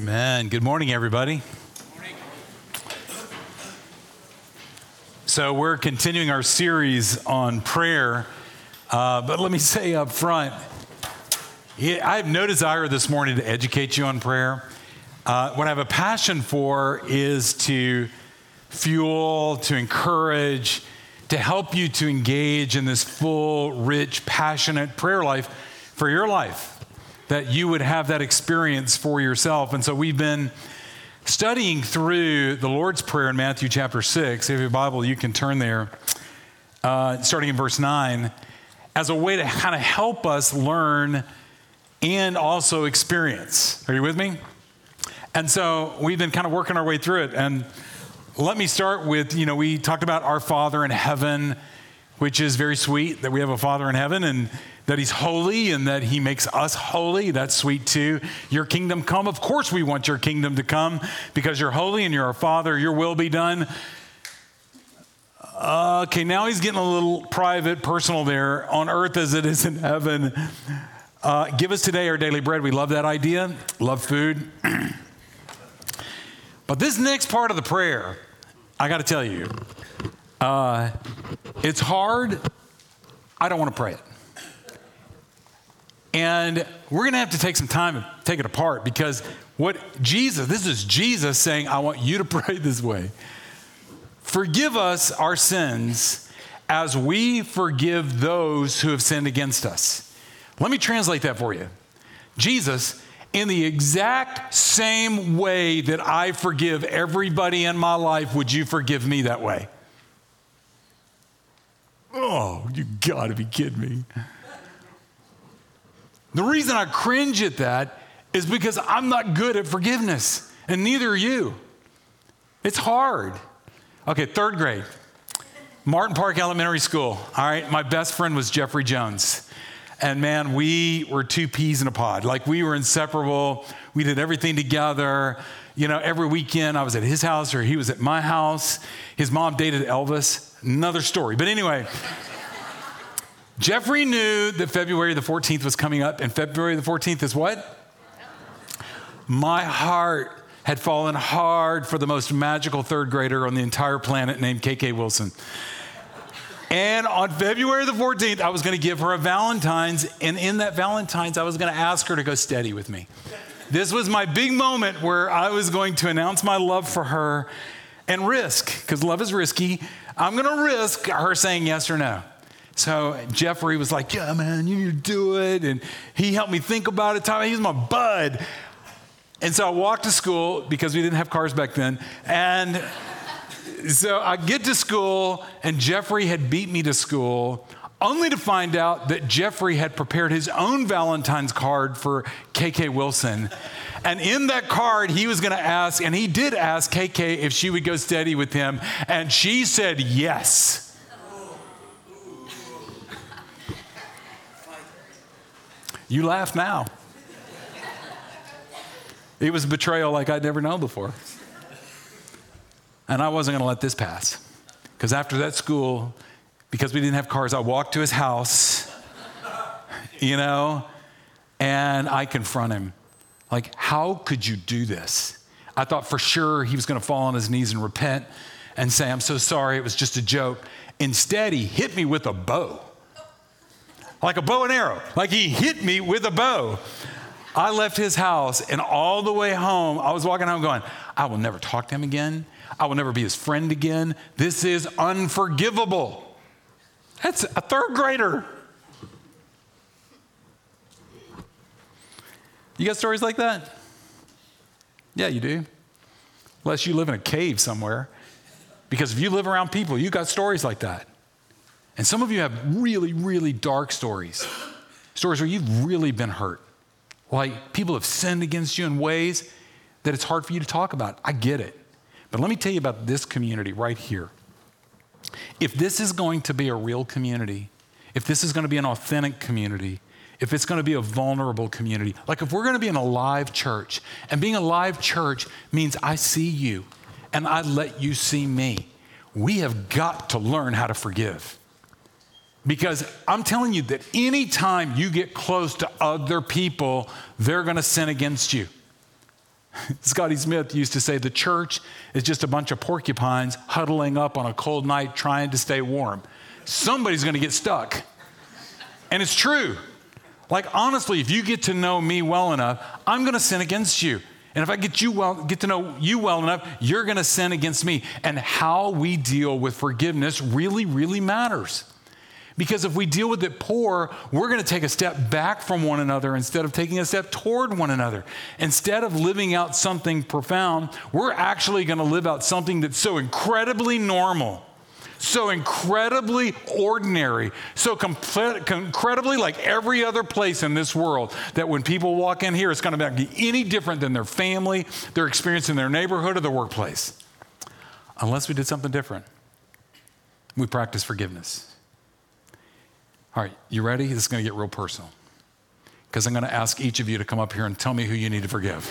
Man, good morning, everybody. So, we're continuing our series on prayer, uh, but let me say up front I have no desire this morning to educate you on prayer. Uh, what I have a passion for is to fuel, to encourage, to help you to engage in this full, rich, passionate prayer life for your life that you would have that experience for yourself. And so we've been studying through the Lord's Prayer in Matthew chapter 6. If you have a Bible, you can turn there, uh, starting in verse 9, as a way to kind of help us learn and also experience. Are you with me? And so we've been kind of working our way through it. And let me start with you know, we talked about our Father in heaven, which is very sweet that we have a Father in heaven. And that he's holy and that he makes us holy. That's sweet too. Your kingdom come. Of course, we want your kingdom to come because you're holy and you're our Father. Your will be done. Okay, now he's getting a little private, personal there on earth as it is in heaven. Uh, give us today our daily bread. We love that idea, love food. but this next part of the prayer, I got to tell you, uh, it's hard. I don't want to pray it. And we're going to have to take some time and take it apart because what Jesus, this is Jesus saying, I want you to pray this way. Forgive us our sins as we forgive those who have sinned against us. Let me translate that for you. Jesus, in the exact same way that I forgive everybody in my life, would you forgive me that way? Oh, you gotta be kidding me. The reason I cringe at that is because I'm not good at forgiveness, and neither are you. It's hard. Okay, third grade, Martin Park Elementary School. All right, my best friend was Jeffrey Jones. And man, we were two peas in a pod. Like we were inseparable. We did everything together. You know, every weekend I was at his house or he was at my house. His mom dated Elvis. Another story. But anyway, Jeffrey knew that February the 14th was coming up, and February the 14th is what? My heart had fallen hard for the most magical third grader on the entire planet named KK Wilson. And on February the 14th, I was going to give her a Valentine's. And in that Valentine's, I was going to ask her to go steady with me. This was my big moment where I was going to announce my love for her and risk, because love is risky. I'm going to risk her saying yes or no. So Jeffrey was like, Yeah, man, you need to do it. And he helped me think about it. Tommy, he's my bud. And so I walked to school because we didn't have cars back then. And so I get to school, and Jeffrey had beat me to school, only to find out that Jeffrey had prepared his own Valentine's card for KK Wilson. And in that card, he was going to ask, and he did ask KK if she would go steady with him. And she said yes. You laugh now. It was betrayal like I'd never known before. And I wasn't going to let this pass. Because after that school, because we didn't have cars, I walked to his house, you know, and I confront him. Like, how could you do this? I thought for sure he was going to fall on his knees and repent and say, I'm so sorry, it was just a joke. Instead, he hit me with a bow like a bow and arrow. Like he hit me with a bow. I left his house, and all the way home, I was walking home going, I will never talk to him again. I will never be his friend again. This is unforgivable. That's a third grader. You got stories like that? Yeah, you do. Unless you live in a cave somewhere. Because if you live around people, you got stories like that. And some of you have really, really dark stories, stories where you've really been hurt. Like people have sinned against you in ways that it's hard for you to talk about. I get it. But let me tell you about this community right here. If this is going to be a real community, if this is going to be an authentic community, if it's going to be a vulnerable community, like if we're going to be in a live church, and being a live church means I see you and I let you see me, we have got to learn how to forgive. Because I'm telling you that anytime you get close to other people, they're going to sin against you. Scotty Smith used to say the church is just a bunch of porcupines huddling up on a cold night trying to stay warm. Somebody's going to get stuck. And it's true. Like, honestly, if you get to know me well enough, I'm going to sin against you. And if I get you well, get to know you well enough, you're going to sin against me. And how we deal with forgiveness really, really matters. Because if we deal with it poor, we're going to take a step back from one another instead of taking a step toward one another. Instead of living out something profound, we're actually going to live out something that's so incredibly normal, so incredibly ordinary, so incredibly like every other place in this world that when people walk in here, it's going to be any different than their family, their experience in their neighborhood, or their workplace. Unless we did something different. We practice forgiveness. All right, you ready? This is going to get real personal. Because I'm going to ask each of you to come up here and tell me who you need to forgive.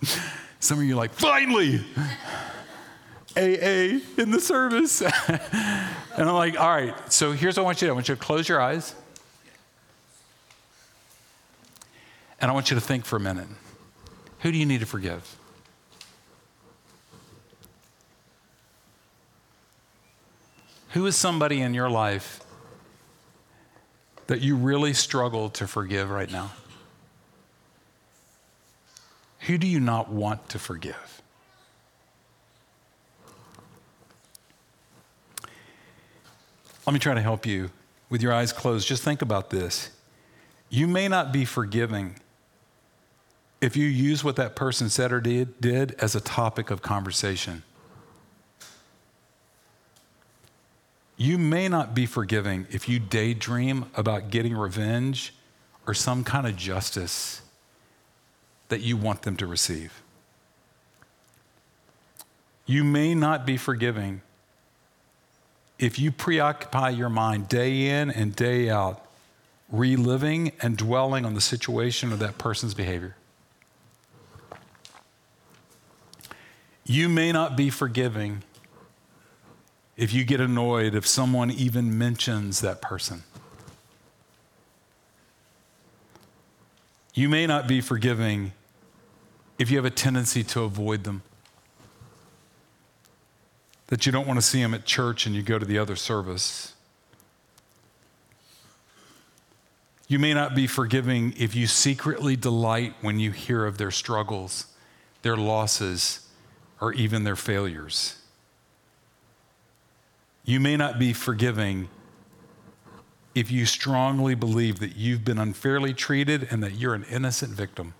Some of you are like, finally, AA in the service. and I'm like, all right, so here's what I want you to do I want you to close your eyes. And I want you to think for a minute. Who do you need to forgive? Who is somebody in your life that you really struggle to forgive right now? Who do you not want to forgive? Let me try to help you with your eyes closed. Just think about this. You may not be forgiving if you use what that person said or did, did as a topic of conversation. You may not be forgiving if you daydream about getting revenge or some kind of justice that you want them to receive. You may not be forgiving if you preoccupy your mind day in and day out, reliving and dwelling on the situation of that person's behavior. You may not be forgiving if you get annoyed if someone even mentions that person. You may not be forgiving if you have a tendency to avoid them. That you don't want to see them at church and you go to the other service. You may not be forgiving if you secretly delight when you hear of their struggles, their losses, or even their failures. You may not be forgiving if you strongly believe that you've been unfairly treated and that you're an innocent victim.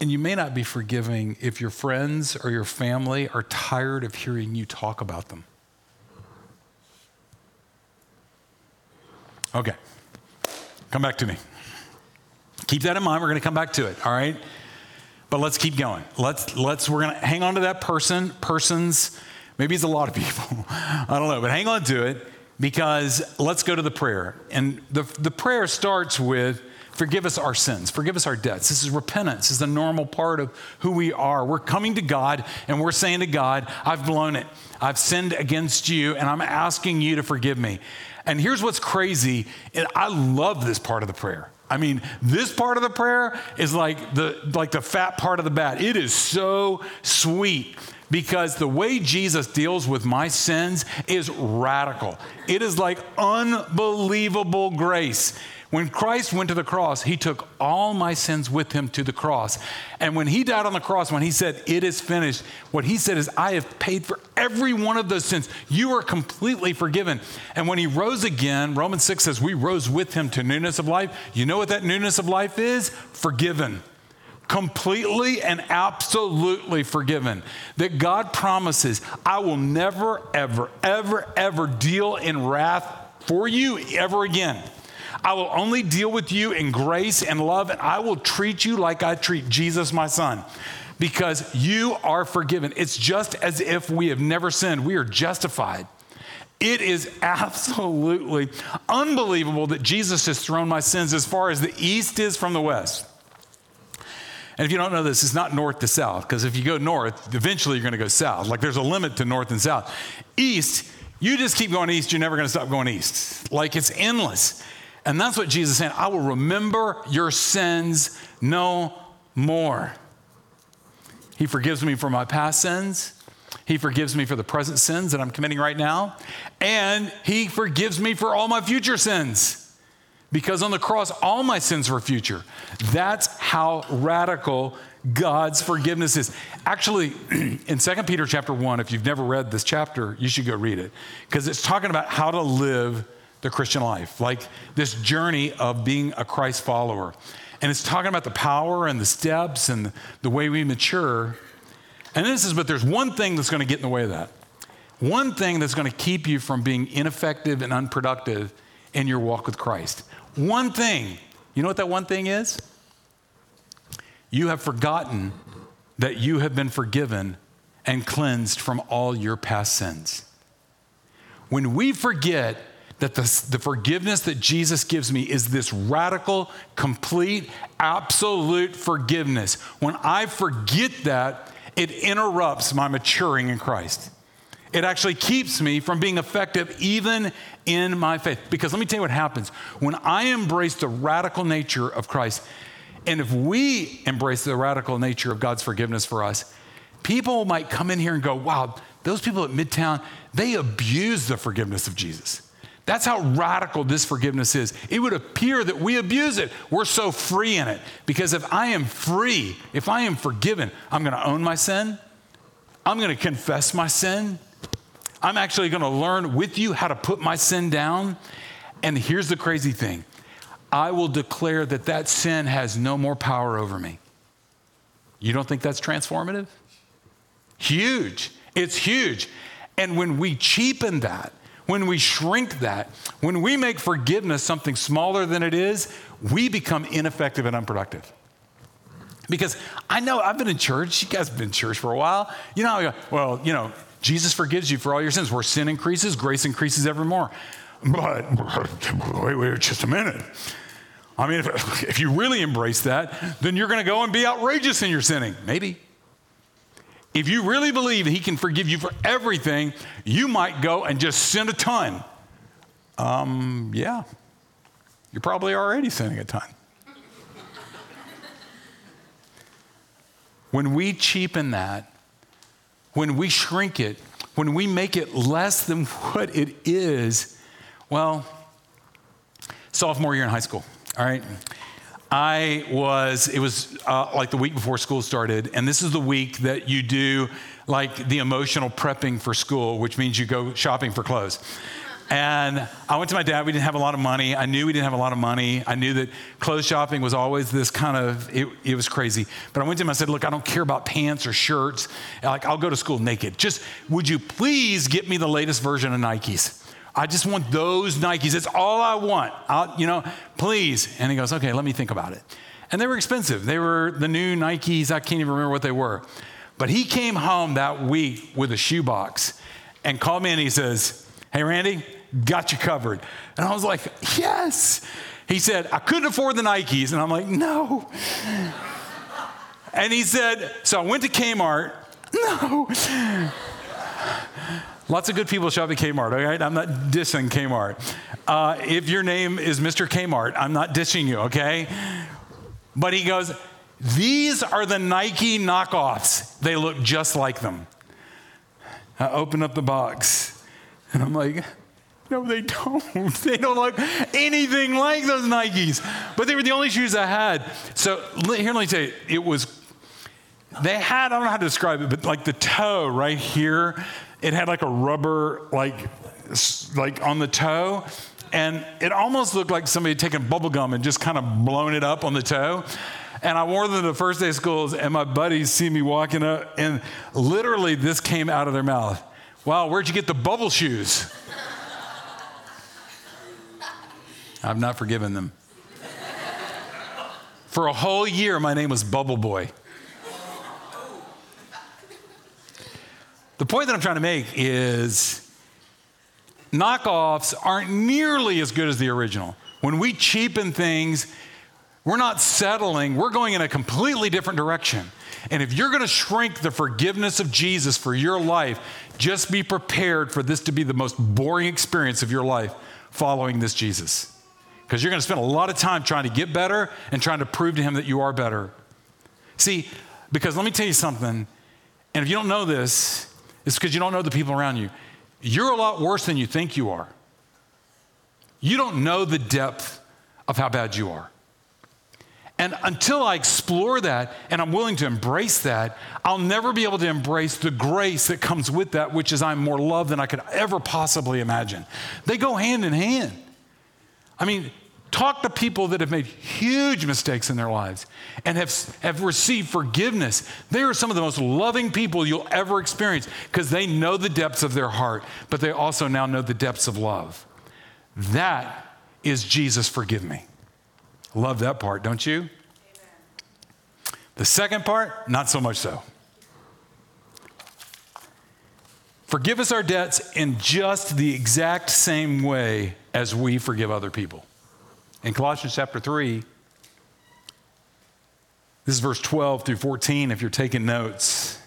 And you may not be forgiving if your friends or your family are tired of hearing you talk about them. Okay, come back to me. Keep that in mind. We're going to come back to it, all right? But let's keep going. Let's let's we're gonna hang on to that person, persons. Maybe it's a lot of people. I don't know, but hang on to it because let's go to the prayer. And the, the prayer starts with forgive us our sins, forgive us our debts. This is repentance, this is the normal part of who we are. We're coming to God and we're saying to God, I've blown it. I've sinned against you and I'm asking you to forgive me. And here's what's crazy, and I love this part of the prayer. I mean, this part of the prayer is like the like the fat part of the bat. It is so sweet because the way Jesus deals with my sins is radical. It is like unbelievable grace. When Christ went to the cross, he took all my sins with him to the cross. And when he died on the cross, when he said, It is finished, what he said is, I have paid for every one of those sins. You are completely forgiven. And when he rose again, Romans 6 says, We rose with him to newness of life. You know what that newness of life is? Forgiven completely and absolutely forgiven. That God promises, I will never, ever, ever, ever deal in wrath for you ever again. I will only deal with you in grace and love, and I will treat you like I treat Jesus, my son, because you are forgiven. It's just as if we have never sinned, we are justified. It is absolutely unbelievable that Jesus has thrown my sins as far as the east is from the west. And if you don't know this, it's not north to south, because if you go north, eventually you're going to go south. Like there's a limit to north and south. East, you just keep going east, you're never going to stop going east. Like it's endless. And that's what Jesus saying. I will remember your sins no more. He forgives me for my past sins. He forgives me for the present sins that I'm committing right now. And He forgives me for all my future sins. Because on the cross, all my sins were future. That's how radical God's forgiveness is. Actually, in 2 Peter chapter 1, if you've never read this chapter, you should go read it. Because it's talking about how to live the Christian life, like this journey of being a Christ follower. And it's talking about the power and the steps and the way we mature. And this is, but there's one thing that's going to get in the way of that. One thing that's going to keep you from being ineffective and unproductive in your walk with Christ. One thing. You know what that one thing is? You have forgotten that you have been forgiven and cleansed from all your past sins. When we forget that the, the forgiveness that Jesus gives me is this radical, complete, absolute forgiveness. When I forget that, it interrupts my maturing in Christ. It actually keeps me from being effective even in my faith. Because let me tell you what happens. When I embrace the radical nature of Christ, and if we embrace the radical nature of God's forgiveness for us, people might come in here and go, wow, those people at Midtown, they abuse the forgiveness of Jesus. That's how radical this forgiveness is. It would appear that we abuse it. We're so free in it. Because if I am free, if I am forgiven, I'm going to own my sin. I'm going to confess my sin. I'm actually going to learn with you how to put my sin down. And here's the crazy thing I will declare that that sin has no more power over me. You don't think that's transformative? Huge. It's huge. And when we cheapen that, when we shrink that, when we make forgiveness something smaller than it is, we become ineffective and unproductive. Because I know I've been in church, you guys have been in church for a while. You know, well, you know, Jesus forgives you for all your sins. Where sin increases, grace increases ever more. But wait, wait, just a minute. I mean, if, if you really embrace that, then you're going to go and be outrageous in your sinning. Maybe. If you really believe He can forgive you for everything, you might go and just sin a ton. Um, yeah, you're probably already sinning a ton. when we cheapen that, when we shrink it, when we make it less than what it is, well, sophomore year in high school, all right? I was, it was uh, like the week before school started, and this is the week that you do like the emotional prepping for school, which means you go shopping for clothes. And I went to my dad. We didn't have a lot of money. I knew we didn't have a lot of money. I knew that clothes shopping was always this kind of, it, it was crazy. But I went to him. I said, Look, I don't care about pants or shirts. Like, I'll go to school naked. Just, would you please get me the latest version of Nikes? I just want those Nikes. It's all I want. I'll, you know, please. And he goes, okay, let me think about it. And they were expensive. They were the new Nikes. I can't even remember what they were. But he came home that week with a shoebox and called me and he says, Hey, Randy, got you covered. And I was like, Yes. He said, I couldn't afford the Nikes. And I'm like, No. and he said, So I went to Kmart. No. Lots of good people shop at Kmart, all right? I'm not dissing Kmart. Uh, if your name is Mr. Kmart, I'm not dissing you, okay? But he goes, These are the Nike knockoffs. They look just like them. I open up the box and I'm like, no, they don't. They don't look anything like those Nikes. But they were the only shoes I had. So here, let me tell you, it was, they had, I don't know how to describe it, but like the toe right here it had like a rubber like like on the toe and it almost looked like somebody had taken bubble gum and just kind of blown it up on the toe and I wore them the first day of school, and my buddies see me walking up, and literally this came out of their mouth. Wow, where'd you get the bubble shoes? I've not forgiven them. For a whole year, my name was Bubble Boy. The point that I'm trying to make is knockoffs aren't nearly as good as the original. When we cheapen things, we're not settling, we're going in a completely different direction. And if you're going to shrink the forgiveness of Jesus for your life, just be prepared for this to be the most boring experience of your life following this Jesus. because you're going to spend a lot of time trying to get better and trying to prove to him that you are better. See, because let me tell you something, and if you don't know this, it's because you don't know the people around you. You're a lot worse than you think you are. You don't know the depth of how bad you are. And until I explore that and I'm willing to embrace that, I'll never be able to embrace the grace that comes with that, which is I'm more loved than I could ever possibly imagine. They go hand in hand. I mean, talk to people that have made huge mistakes in their lives and have, have received forgiveness. They are some of the most loving people you'll ever experience because they know the depths of their heart, but they also now know the depths of love. That is Jesus, forgive me. Love that part, don't you? Amen. The second part, not so much so. Forgive us our debts in just the exact same way as we forgive other people. In Colossians chapter 3, this is verse 12 through 14 if you're taking notes.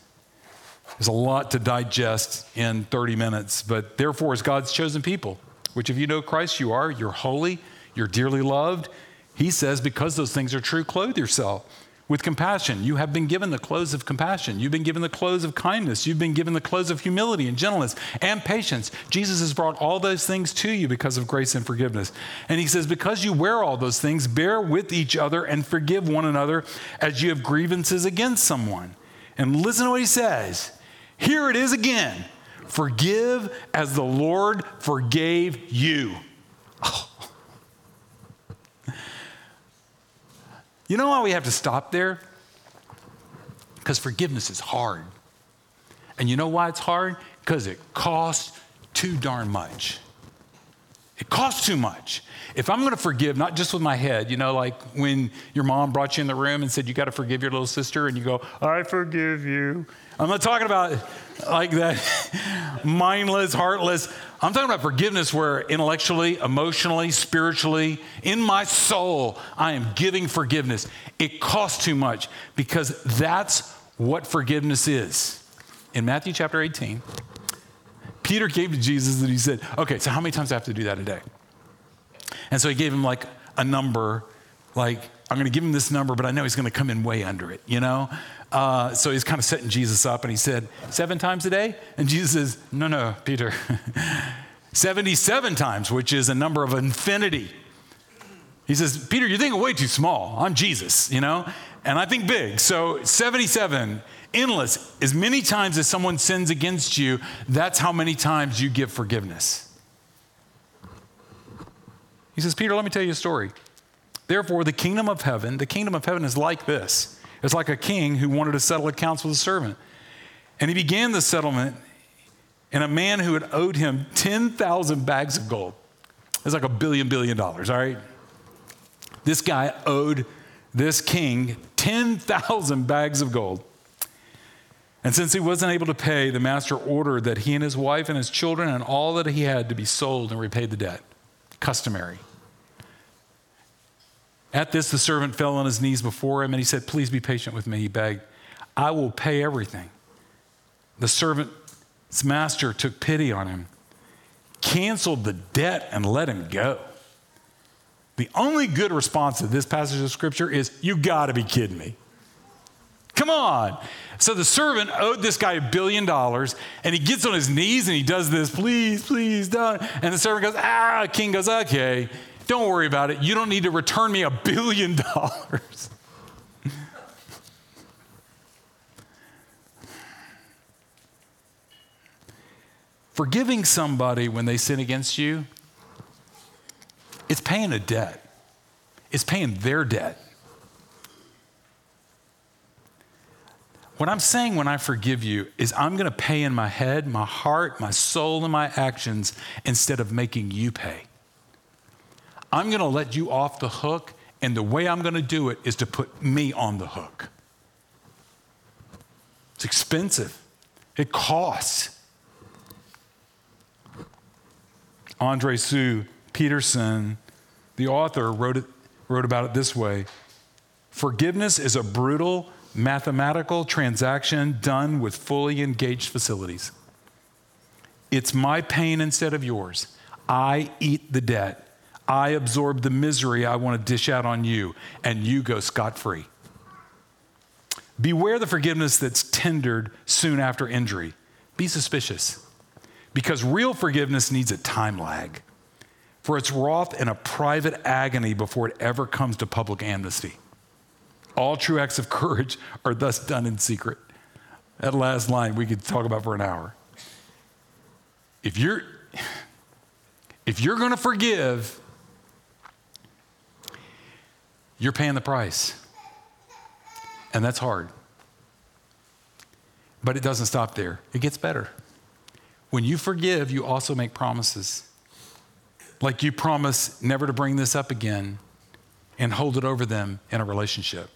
There's a lot to digest in 30 minutes, but therefore, as God's chosen people, which if you know Christ, you are, you're holy, you're dearly loved, he says, because those things are true, clothe yourself with compassion. You have been given the clothes of compassion. You've been given the clothes of kindness. You've been given the clothes of humility and gentleness and patience. Jesus has brought all those things to you because of grace and forgiveness. And he says, because you wear all those things, bear with each other and forgive one another as you have grievances against someone. And listen to what he says. Here it is again. Forgive as the Lord forgave you. Oh. You know why we have to stop there? Because forgiveness is hard. And you know why it's hard? Because it costs too darn much. It costs too much. If I'm going to forgive, not just with my head, you know, like when your mom brought you in the room and said, You got to forgive your little sister, and you go, I forgive you. I'm not talking about like that mindless, heartless. I'm talking about forgiveness where intellectually, emotionally, spiritually, in my soul, I am giving forgiveness. It costs too much because that's what forgiveness is. In Matthew chapter 18, Peter gave to Jesus and he said, Okay, so how many times do I have to do that a day? And so he gave him like a number, like, I'm going to give him this number, but I know he's going to come in way under it, you know? Uh, so he's kind of setting Jesus up and he said, Seven times a day? And Jesus says, No, no, Peter. 77 times, which is a number of infinity. He says, Peter, you're thinking way too small. I'm Jesus, you know? And I think big. So 77, endless. As many times as someone sins against you, that's how many times you give forgiveness. He says, Peter, let me tell you a story. Therefore, the kingdom of heaven, the kingdom of heaven is like this. It's like a king who wanted to settle accounts with a servant. And he began the settlement, and a man who had owed him 10,000 bags of gold. It's like a billion, billion dollars, all right? This guy owed this king 10,000 bags of gold. And since he wasn't able to pay, the master ordered that he and his wife and his children and all that he had to be sold and repay the debt. Customary. At this, the servant fell on his knees before him and he said, Please be patient with me, he begged. I will pay everything. The servant's master took pity on him, canceled the debt, and let him go. The only good response to this passage of scripture is, You gotta be kidding me. Come on. So the servant owed this guy a billion dollars, and he gets on his knees and he does this, please, please, don't. And the servant goes, ah, king goes, okay. Don't worry about it. You don't need to return me a billion dollars. Forgiving somebody when they sin against you, it's paying a debt. It's paying their debt. What I'm saying when I forgive you is I'm going to pay in my head, my heart, my soul, and my actions instead of making you pay. I'm going to let you off the hook, and the way I'm going to do it is to put me on the hook. It's expensive, it costs. Andrée Seu Peterson, the author, wrote, it, wrote about it this way Forgiveness is a brutal mathematical transaction done with fully engaged facilities. It's my pain instead of yours. I eat the debt. I absorb the misery I want to dish out on you, and you go scot free. Beware the forgiveness that's tendered soon after injury. Be suspicious, because real forgiveness needs a time lag, for it's wrought in a private agony before it ever comes to public amnesty. All true acts of courage are thus done in secret. That last line we could talk about for an hour. If you're if you're going to forgive, you're paying the price. And that's hard. But it doesn't stop there. It gets better. When you forgive, you also make promises. Like you promise never to bring this up again and hold it over them in a relationship.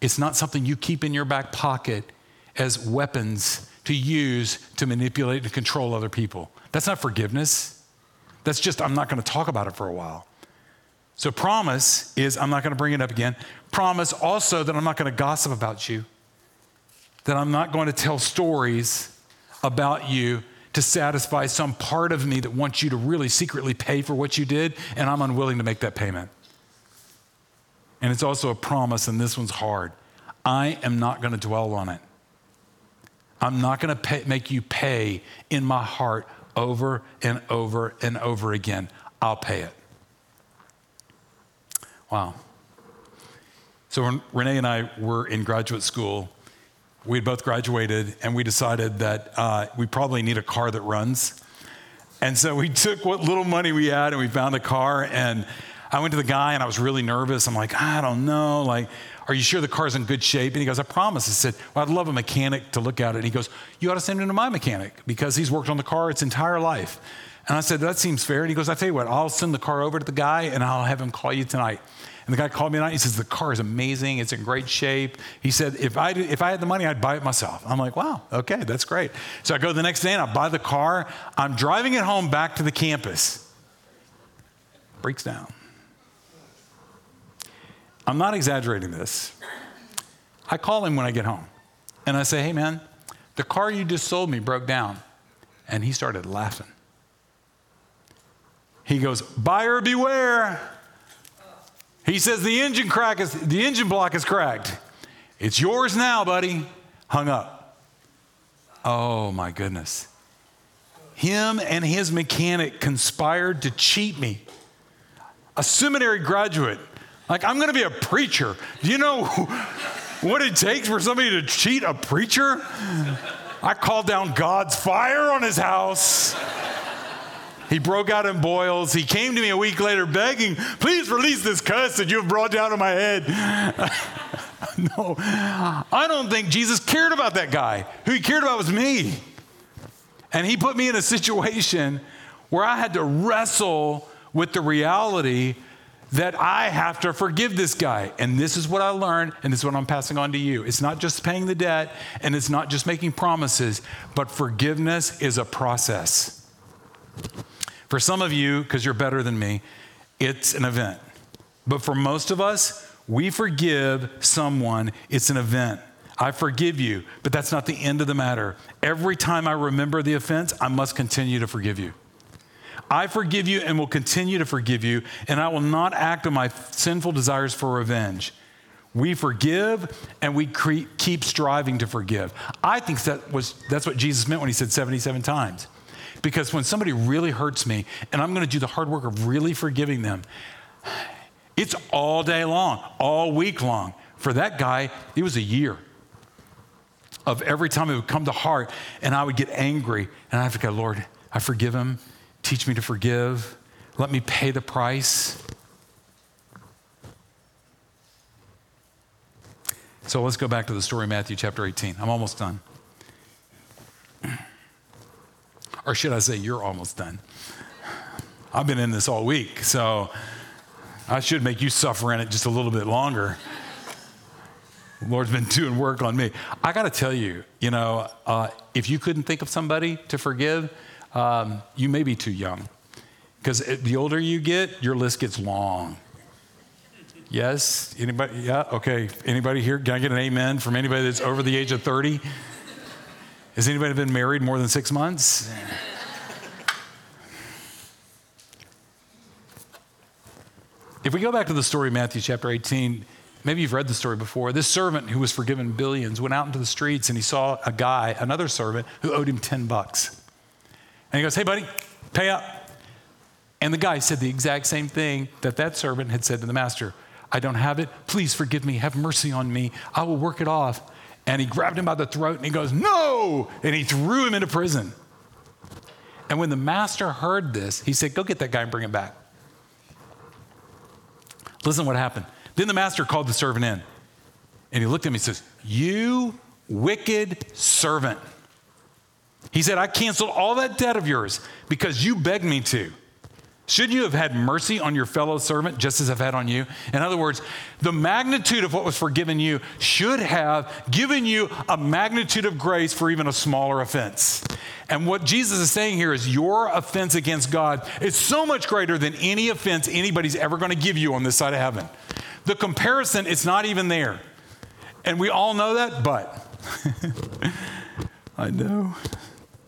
It's not something you keep in your back pocket as weapons to use to manipulate and control other people. That's not forgiveness. That's just, I'm not going to talk about it for a while. So, promise is, I'm not going to bring it up again. Promise also that I'm not going to gossip about you, that I'm not going to tell stories about you to satisfy some part of me that wants you to really secretly pay for what you did, and I'm unwilling to make that payment. And it's also a promise, and this one's hard. I am not going to dwell on it. I'm not going to make you pay in my heart over and over and over again. I'll pay it. Wow. So when Renee and I were in graduate school, we had both graduated, and we decided that uh, we probably need a car that runs. And so we took what little money we had and we found a car. And I went to the guy and I was really nervous. I'm like, I don't know. Like, are you sure the car's in good shape? And he goes, I promise. I said, Well, I'd love a mechanic to look at it. And he goes, You ought to send him to my mechanic because he's worked on the car its entire life. And I said, That seems fair. And he goes, I tell you what, I'll send the car over to the guy and I'll have him call you tonight. And the guy called me tonight. He says, The car is amazing. It's in great shape. He said, if I, if I had the money, I'd buy it myself. I'm like, Wow, okay, that's great. So I go the next day and I buy the car. I'm driving it home back to the campus. Breaks down. I'm not exaggerating this. I call him when I get home and I say, hey man, the car you just sold me broke down. And he started laughing. He goes, buyer beware. He says the engine crack is the engine block is cracked. It's yours now, buddy. Hung up. Oh my goodness. Him and his mechanic conspired to cheat me. A seminary graduate. Like, I'm going to be a preacher. Do you know what it takes for somebody to cheat a preacher? I called down God's fire on his house. He broke out in boils. He came to me a week later begging, please release this cuss that you have brought down on my head. no, I don't think Jesus cared about that guy. Who he cared about was me. And he put me in a situation where I had to wrestle with the reality that I have to forgive this guy. And this is what I learned, and this is what I'm passing on to you. It's not just paying the debt, and it's not just making promises, but forgiveness is a process. For some of you, because you're better than me, it's an event. But for most of us, we forgive someone, it's an event. I forgive you, but that's not the end of the matter. Every time I remember the offense, I must continue to forgive you. I forgive you and will continue to forgive you, and I will not act on my sinful desires for revenge. We forgive and we cre- keep striving to forgive. I think that was, that's what Jesus meant when he said 77 times. Because when somebody really hurts me and I'm going to do the hard work of really forgiving them, it's all day long, all week long. For that guy, it was a year of every time it would come to heart and I would get angry and I have to go, Lord, I forgive him Teach me to forgive. Let me pay the price. So let's go back to the story Matthew chapter 18. I'm almost done. Or should I say, you're almost done? I've been in this all week, so I should make you suffer in it just a little bit longer. The Lord's been doing work on me. I got to tell you, you know, uh, if you couldn't think of somebody to forgive, um, you may be too young. Because the older you get, your list gets long. Yes? Anybody? Yeah? Okay. Anybody here? Can I get an amen from anybody that's over the age of 30? Has anybody been married more than six months? If we go back to the story Matthew chapter 18, maybe you've read the story before. This servant who was forgiven billions went out into the streets and he saw a guy, another servant, who owed him 10 bucks. And he goes, Hey, buddy, pay up. And the guy said the exact same thing that that servant had said to the master I don't have it. Please forgive me. Have mercy on me. I will work it off. And he grabbed him by the throat and he goes, No! And he threw him into prison. And when the master heard this, he said, Go get that guy and bring him back. Listen what happened. Then the master called the servant in. And he looked at him and says, You wicked servant. He said, I canceled all that debt of yours because you begged me to. Should you have had mercy on your fellow servant just as I've had on you? In other words, the magnitude of what was forgiven you should have given you a magnitude of grace for even a smaller offense. And what Jesus is saying here is your offense against God is so much greater than any offense anybody's ever going to give you on this side of heaven. The comparison, it's not even there. And we all know that, but I know.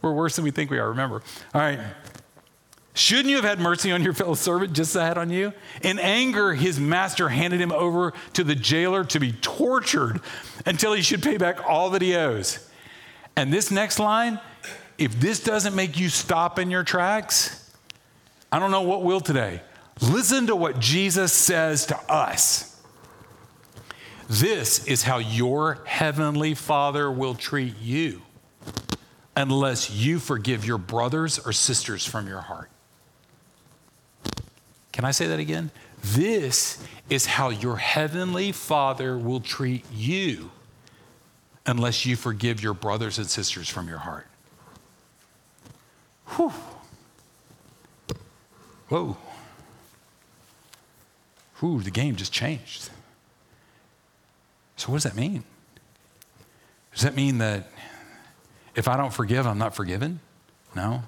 We're worse than we think we are, remember. All right. Shouldn't you have had mercy on your fellow servant just as I had on you? In anger, his master handed him over to the jailer to be tortured until he should pay back all that he owes. And this next line, if this doesn't make you stop in your tracks, I don't know what will today. Listen to what Jesus says to us. This is how your heavenly Father will treat you unless you forgive your brothers or sisters from your heart. Can I say that again? This is how your heavenly Father will treat you unless you forgive your brothers and sisters from your heart. Whew. Whoa. Whew, the game just changed. So, what does that mean? Does that mean that if I don't forgive, I'm not forgiven? No.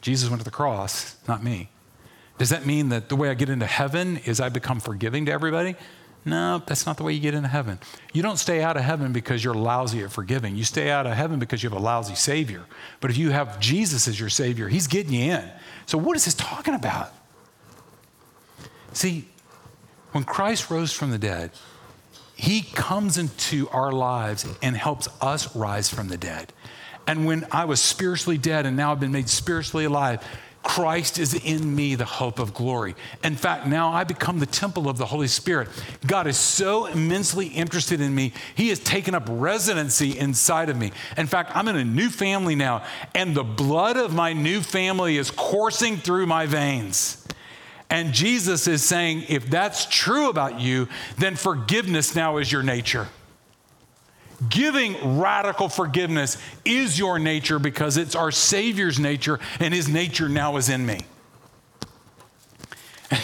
Jesus went to the cross, not me. Does that mean that the way I get into heaven is I become forgiving to everybody? No, that's not the way you get into heaven. You don't stay out of heaven because you're lousy at forgiving. You stay out of heaven because you have a lousy Savior. But if you have Jesus as your Savior, He's getting you in. So, what is this talking about? See, when Christ rose from the dead, He comes into our lives and helps us rise from the dead. And when I was spiritually dead and now I've been made spiritually alive, Christ is in me, the hope of glory. In fact, now I become the temple of the Holy Spirit. God is so immensely interested in me, He has taken up residency inside of me. In fact, I'm in a new family now, and the blood of my new family is coursing through my veins. And Jesus is saying, if that's true about you, then forgiveness now is your nature. Giving radical forgiveness is your nature because it's our Savior's nature, and His nature now is in me.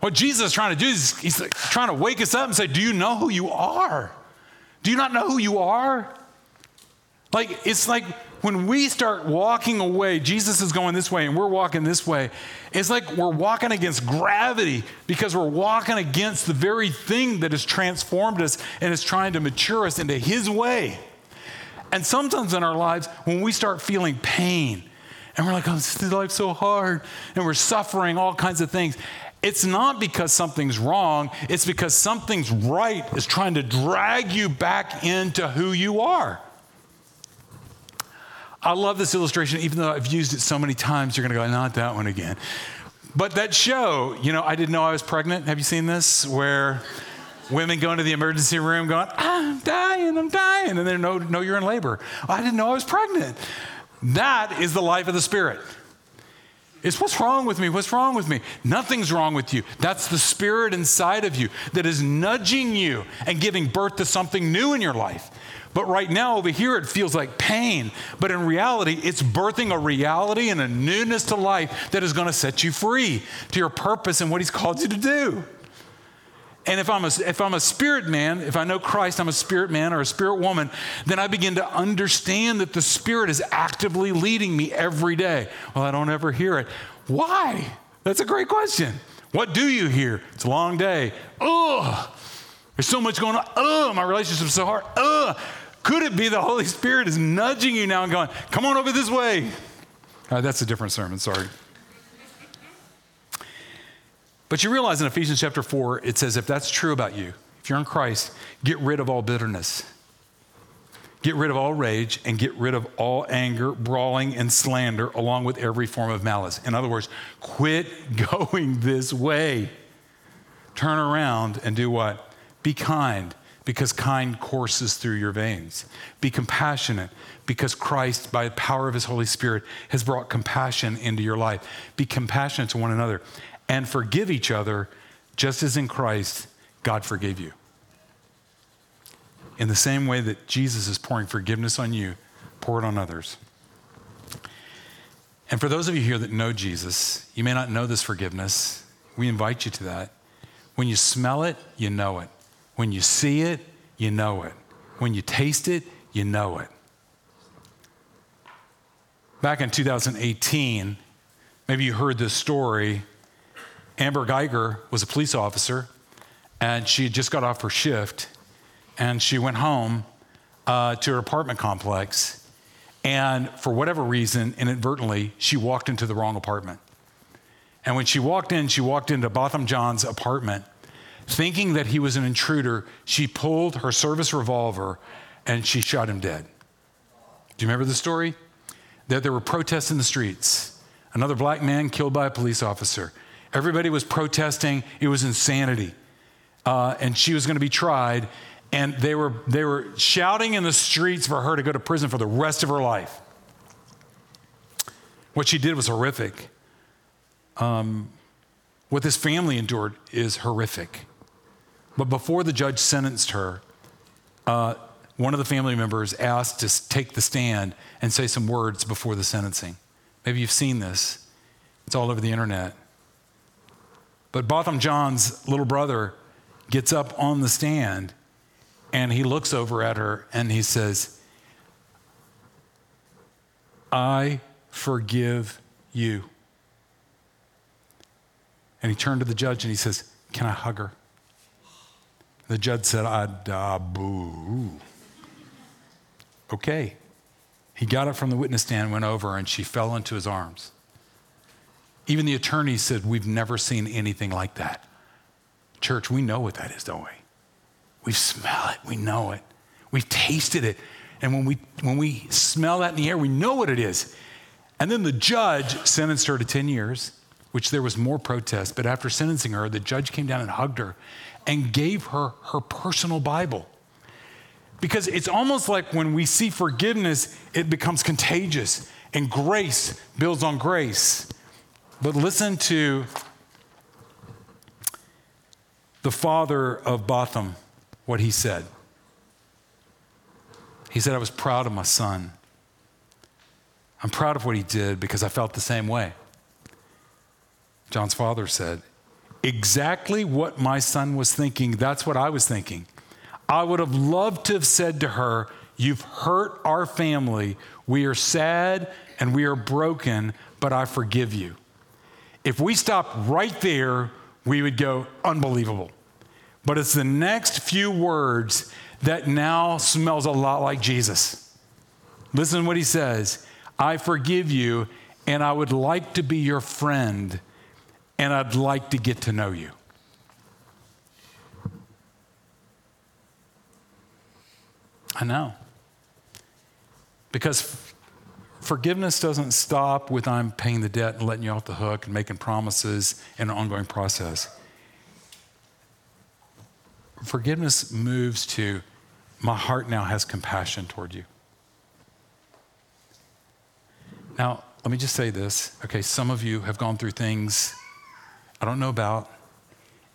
what Jesus is trying to do is He's trying to wake us up and say, Do you know who you are? Do you not know who you are? Like, it's like when we start walking away, Jesus is going this way and we're walking this way. It's like we're walking against gravity because we're walking against the very thing that has transformed us and is trying to mature us into His way. And sometimes in our lives, when we start feeling pain and we're like, oh, this life's so hard, and we're suffering all kinds of things, it's not because something's wrong, it's because something's right is trying to drag you back into who you are. I love this illustration, even though I've used it so many times, you're going to go, not that one again. But that show, you know, I didn't know I was pregnant. Have you seen this? Where women go into the emergency room going, I'm dying, I'm dying. And they know, know you're in labor. I didn't know I was pregnant. That is the life of the Spirit. It's what's wrong with me? What's wrong with me? Nothing's wrong with you. That's the spirit inside of you that is nudging you and giving birth to something new in your life. But right now, over here, it feels like pain. But in reality, it's birthing a reality and a newness to life that is going to set you free to your purpose and what He's called you to do. And if I'm, a, if I'm a spirit man, if I know Christ, I'm a spirit man or a spirit woman, then I begin to understand that the Spirit is actively leading me every day. Well, I don't ever hear it. Why? That's a great question. What do you hear? It's a long day. Ugh. There's so much going on. Oh, my relationship's so hard. Oh, Could it be the Holy Spirit is nudging you now and going, come on over this way? Uh, that's a different sermon, sorry. But you realize in Ephesians chapter 4, it says, if that's true about you, if you're in Christ, get rid of all bitterness. Get rid of all rage and get rid of all anger, brawling, and slander, along with every form of malice. In other words, quit going this way. Turn around and do what? Be kind, because kind courses through your veins. Be compassionate, because Christ, by the power of his Holy Spirit, has brought compassion into your life. Be compassionate to one another and forgive each other, just as in Christ, God forgave you. In the same way that Jesus is pouring forgiveness on you, pour it on others. And for those of you here that know Jesus, you may not know this forgiveness. We invite you to that. When you smell it, you know it. When you see it, you know it. When you taste it, you know it. Back in 2018, maybe you heard this story. Amber Geiger was a police officer, and she had just got off her shift, and she went home uh, to her apartment complex. And for whatever reason, inadvertently, she walked into the wrong apartment. And when she walked in, she walked into Botham Jean's apartment. Thinking that he was an intruder, she pulled her service revolver and she shot him dead. Do you remember the story? That there were protests in the streets. Another black man killed by a police officer. Everybody was protesting. It was insanity. Uh, and she was going to be tried and they were, they were shouting in the streets for her to go to prison for the rest of her life. What she did was horrific. Um, what this family endured is horrific. But before the judge sentenced her, uh, one of the family members asked to take the stand and say some words before the sentencing. Maybe you've seen this, it's all over the internet. But Botham Jean's little brother gets up on the stand and he looks over at her and he says, I forgive you. And he turned to the judge and he says, Can I hug her? The judge said, ah, "I boo. Okay. He got up from the witness stand, went over, and she fell into his arms. Even the attorney said, We've never seen anything like that. Church, we know what that is, don't we? We smell it, we know it, we've tasted it. And when we, when we smell that in the air, we know what it is. And then the judge sentenced her to 10 years, which there was more protest. But after sentencing her, the judge came down and hugged her and gave her her personal Bible. Because it's almost like when we see forgiveness, it becomes contagious and grace builds on grace. But listen to the father of Botham what he said. He said, I was proud of my son. I'm proud of what he did because I felt the same way. Jean's father said, Exactly what my son was thinking, that's what I was thinking. I would have loved to have said to her, You've hurt our family. We are sad and we are broken, but I forgive you. If we stopped right there, we would go, Unbelievable. But it's the next few words that now smells a lot like Jesus. Listen to what he says I forgive you, and I would like to be your friend, and I'd like to get to know you. I know. Because forgiveness doesn't stop with I'm paying the debt and letting you off the hook and making promises in an ongoing process forgiveness moves to my heart now has compassion toward you. Now, let me just say this. Okay, some of you have gone through things I don't know about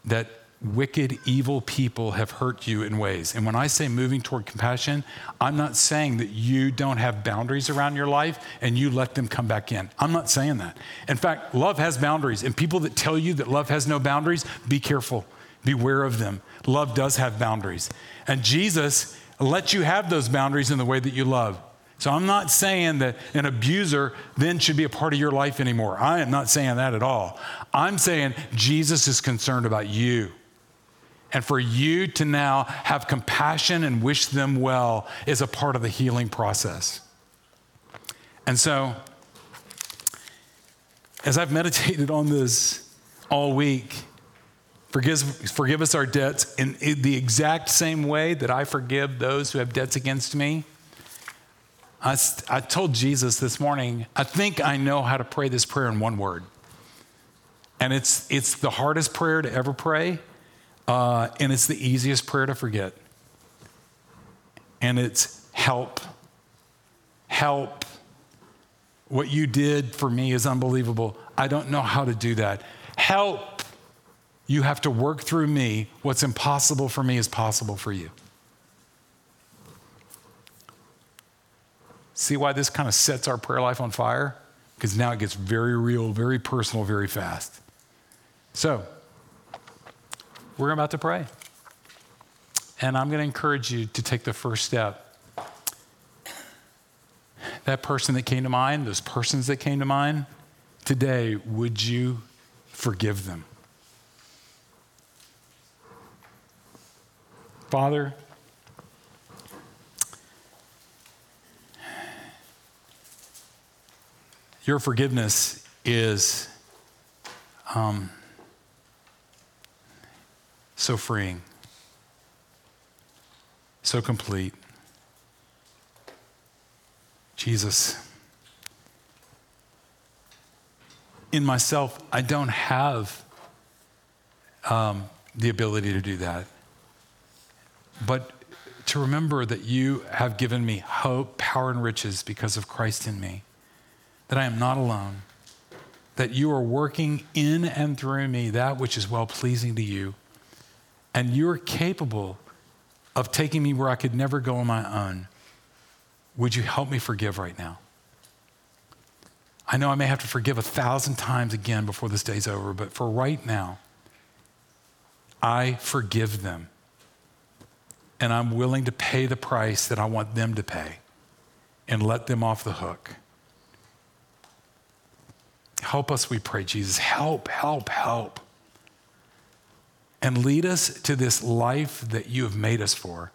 that wicked, evil people have hurt you in ways. And when I say moving toward compassion, I'm not saying that you don't have boundaries around your life and you let them come back in. I'm not saying that. In fact, love has boundaries. And people that tell you that love has no boundaries, be careful. Beware of them. Love does have boundaries. And Jesus lets you have those boundaries in the way that you love. So I'm not saying that an abuser then should be a part of your life anymore. I am not saying that at all. I'm saying Jesus is concerned about you. And for you to now have compassion and wish them well is a part of the healing process. And so, as I've meditated on this all week, Forgive, forgive us our debts in, in the exact same way that I forgive those who have debts against me. I, I told Jesus this morning, I think I know how to pray this prayer in one word. And it's, it's the hardest prayer to ever pray, uh, and it's the easiest prayer to forget. And it's help. Help. What you did for me is unbelievable. I don't know how to do that. Help. You have to work through me. What's impossible for me is possible for you. See why this kind of sets our prayer life on fire? Because now it gets very real, very personal, very fast. So, we're about to pray. And I'm going to encourage you to take the first step. That person that came to mind, those persons that came to mind, today, would you forgive them? Father, your forgiveness is um, so freeing, so complete. Jesus, in myself, I don't have um, the ability to do that. But to remember that you have given me hope, power, and riches because of Christ in me, that I am not alone, that you are working in and through me that which is well pleasing to you and you're capable of taking me where I could never go on my own, would you help me forgive right now? I know I may have to forgive a thousand times again before this day's over, but for right now, I forgive them. And I'm willing to pay the price that I want them to pay and let them off the hook. Help us, we pray, Jesus. Help, help, help and lead us to this life that you have made us for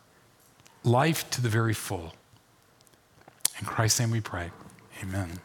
life to the very full. In Christ's name we pray. Amen.